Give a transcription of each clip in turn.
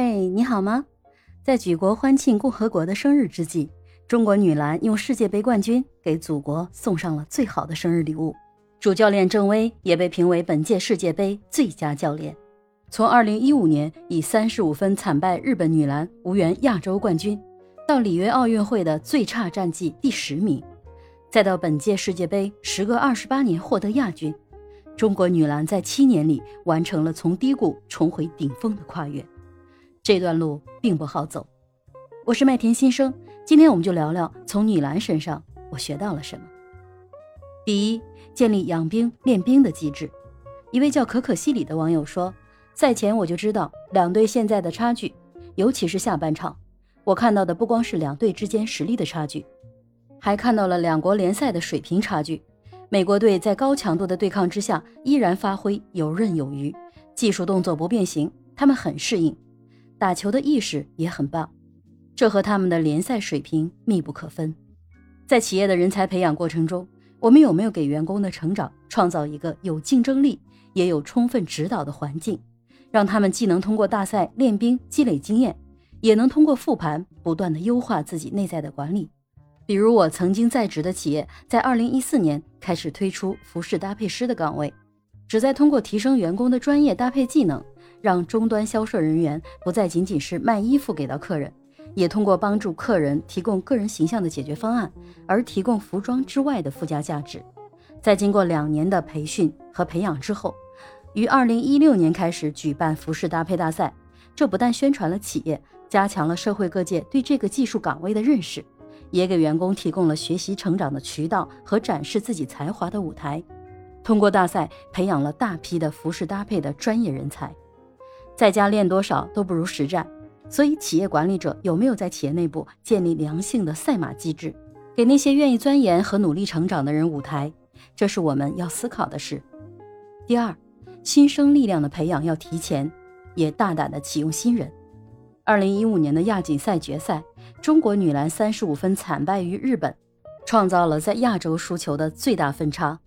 嘿，你好吗？在举国欢庆共和国的生日之际，中国女篮用世界杯冠军给祖国送上了最好的生日礼物。主教练郑薇也被评为本届世界杯最佳教练。从2015年以35分惨败日本女篮，无缘亚洲冠军，到里约奥运会的最差战绩第十名，再到本届世界杯时隔28年获得亚军。中国女篮在七年里完成了从低谷重回顶峰的跨越，这段路并不好走。我是麦田新生，今天我们就聊聊从女篮身上我学到了什么。第一，建立养兵练兵的机制。一位叫可可西里的网友说，赛前我就知道两队现在的差距，尤其是下半场，我看到的不光是两队之间实力的差距，还看到了两国联赛的水平差距。美国队在高强度的对抗之下依然发挥游刃有余，技术动作不变形，他们很适应，打球的意识也很棒，这和他们的联赛水平密不可分。在企业的人才培养过程中，我们有没有给员工的成长创造一个有竞争力也有充分指导的环境，让他们既能通过大赛练兵积累经验，也能通过复盘不断的优化自己内在的管理？比如我曾经在职的企业，在二零一四年开始推出服饰搭配师的岗位，旨在通过提升员工的专业搭配技能，让终端销售人员不再仅仅是卖衣服给到客人，也通过帮助客人提供个人形象的解决方案，而提供服装之外的附加价值。在经过两年的培训和培养之后，于二零一六年开始举办服饰搭配大赛，这不但宣传了企业，加强了社会各界对这个技术岗位的认识。也给员工提供了学习成长的渠道和展示自己才华的舞台。通过大赛，培养了大批的服饰搭配的专业人才。在家练多少都不如实战，所以企业管理者有没有在企业内部建立良性的赛马机制，给那些愿意钻研和努力成长的人舞台？这是我们要思考的事。第二，新生力量的培养要提前，也大胆的启用新人。二零一五年的亚锦赛决赛。中国女篮三十五分惨败于日本，创造了在亚洲输球的最大分差。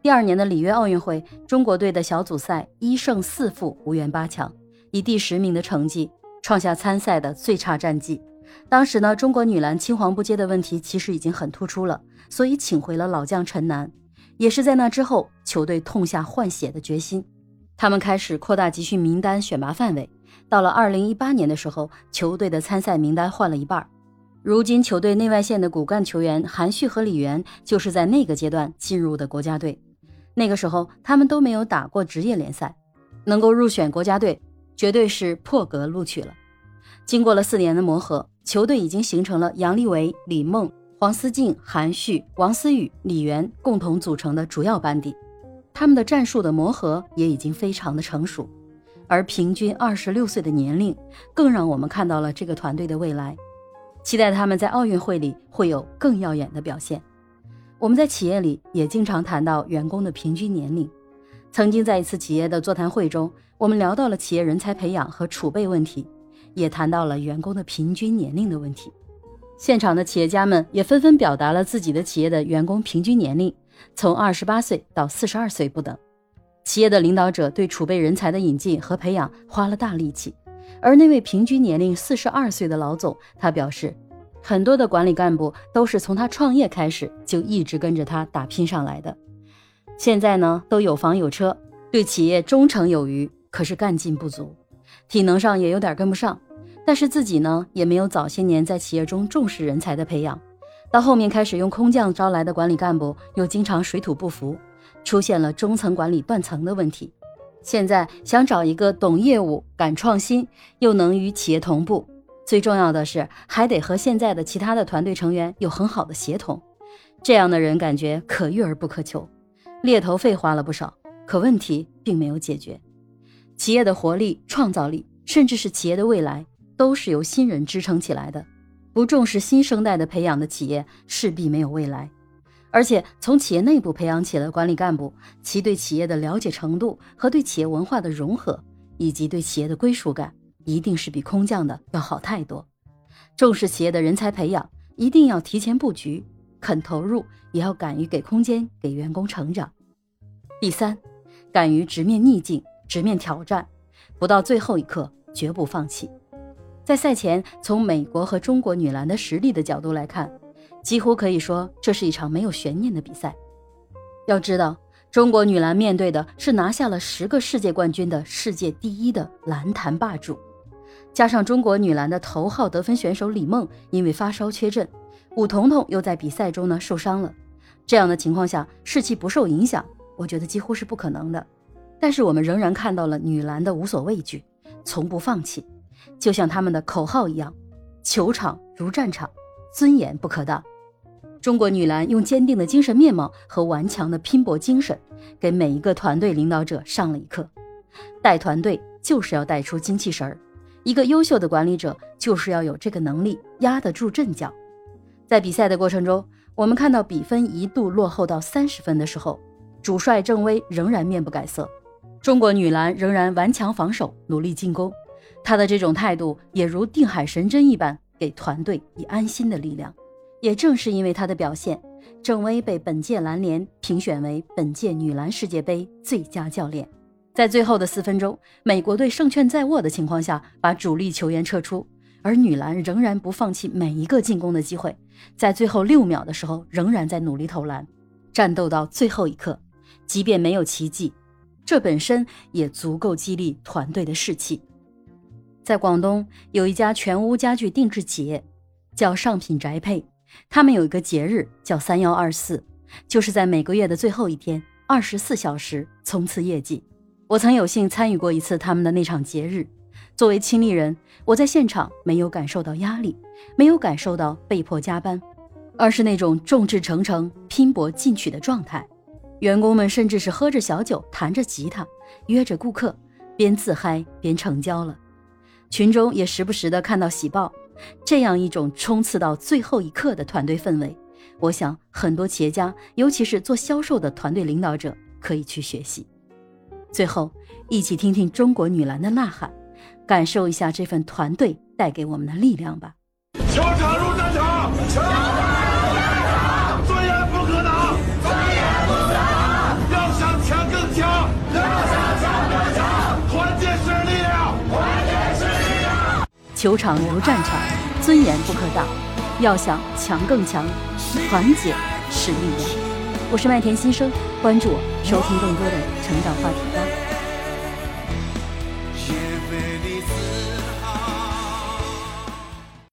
第二年的里约奥运会，中国队的小组赛一胜四负，无缘八强，以第十名的成绩创下参赛的最差战绩。当时呢，中国女篮青黄不接的问题其实已经很突出了，所以请回了老将陈楠。也是在那之后，球队痛下换血的决心，他们开始扩大集训名单选拔范围。到了二零一八年的时候，球队的参赛名单换了一半。如今，球队内外线的骨干球员韩旭和李源就是在那个阶段进入的国家队。那个时候，他们都没有打过职业联赛，能够入选国家队，绝对是破格录取了。经过了四年的磨合，球队已经形成了杨利伟、李梦、黄思静、韩旭、王思雨、李源共同组成的主要班底。他们的战术的磨合也已经非常的成熟。而平均二十六岁的年龄，更让我们看到了这个团队的未来。期待他们在奥运会里会有更耀眼的表现。我们在企业里也经常谈到员工的平均年龄。曾经在一次企业的座谈会中，我们聊到了企业人才培养和储备问题，也谈到了员工的平均年龄的问题。现场的企业家们也纷纷表达了自己的企业的员工平均年龄，从二十八岁到四十二岁不等。企业的领导者对储备人才的引进和培养花了大力气，而那位平均年龄四十二岁的老总，他表示，很多的管理干部都是从他创业开始就一直跟着他打拼上来的，现在呢都有房有车，对企业忠诚有余，可是干劲不足，体能上也有点跟不上，但是自己呢也没有早些年在企业中重视人才的培养，到后面开始用空降招来的管理干部，又经常水土不服。出现了中层管理断层的问题，现在想找一个懂业务、敢创新，又能与企业同步，最重要的是还得和现在的其他的团队成员有很好的协同。这样的人感觉可遇而不可求，猎头费花了不少，可问题并没有解决。企业的活力、创造力，甚至是企业的未来，都是由新人支撑起来的。不重视新生代的培养的企业，势必没有未来。而且从企业内部培养起来的管理干部，其对企业的了解程度和对企业文化的融合，以及对企业的归属感，一定是比空降的要好太多。重视企业的人才培养，一定要提前布局，肯投入，也要敢于给空间给员工成长。第三，敢于直面逆境，直面挑战，不到最后一刻绝不放弃。在赛前，从美国和中国女篮的实力的角度来看，几乎可以说这是一场没有悬念的比赛。要知道，中国女篮面对的是拿下了十个世界冠军的世界第一的篮坛霸主，加上中国女篮的头号得分选手李梦因为发烧缺阵，武彤彤又在比赛中呢受伤了，这样的情况下士气不受影响，我觉得几乎是不可能的。但是我们仍然看到了女篮的无所畏惧，从不放弃。就像他们的口号一样，球场如战场，尊严不可挡。中国女篮用坚定的精神面貌和顽强的拼搏精神，给每一个团队领导者上了一课。带团队就是要带出精气神儿，一个优秀的管理者就是要有这个能力压得住阵脚。在比赛的过程中，我们看到比分一度落后到三十分的时候，主帅郑薇仍然面不改色，中国女篮仍然顽强防守，努力进攻。他的这种态度也如定海神针一般，给团队以安心的力量。也正是因为他的表现，郑薇被本届篮联评选为本届女篮世界杯最佳教练。在最后的四分钟，美国队胜券在握的情况下，把主力球员撤出，而女篮仍然不放弃每一个进攻的机会，在最后六秒的时候，仍然在努力投篮，战斗到最后一刻。即便没有奇迹，这本身也足够激励团队的士气。在广东有一家全屋家具定制企业，叫上品宅配。他们有一个节日叫三幺二四，就是在每个月的最后一天，二十四小时冲刺业绩。我曾有幸参与过一次他们的那场节日。作为亲历人，我在现场没有感受到压力，没有感受到被迫加班，而是那种众志成城、拼搏进取的状态。员工们甚至是喝着小酒，弹着吉他，约着顾客，边自嗨边成交了。群中也时不时的看到喜报，这样一种冲刺到最后一刻的团队氛围，我想很多企业家，尤其是做销售的团队领导者可以去学习。最后，一起听听中国女篮的呐喊，感受一下这份团队带给我们的力量吧。球场如战场。球场如战场，尊严不可挡。要想强更强，团结是力量。我是麦田新生，关注我，收听更多的成长话题吧。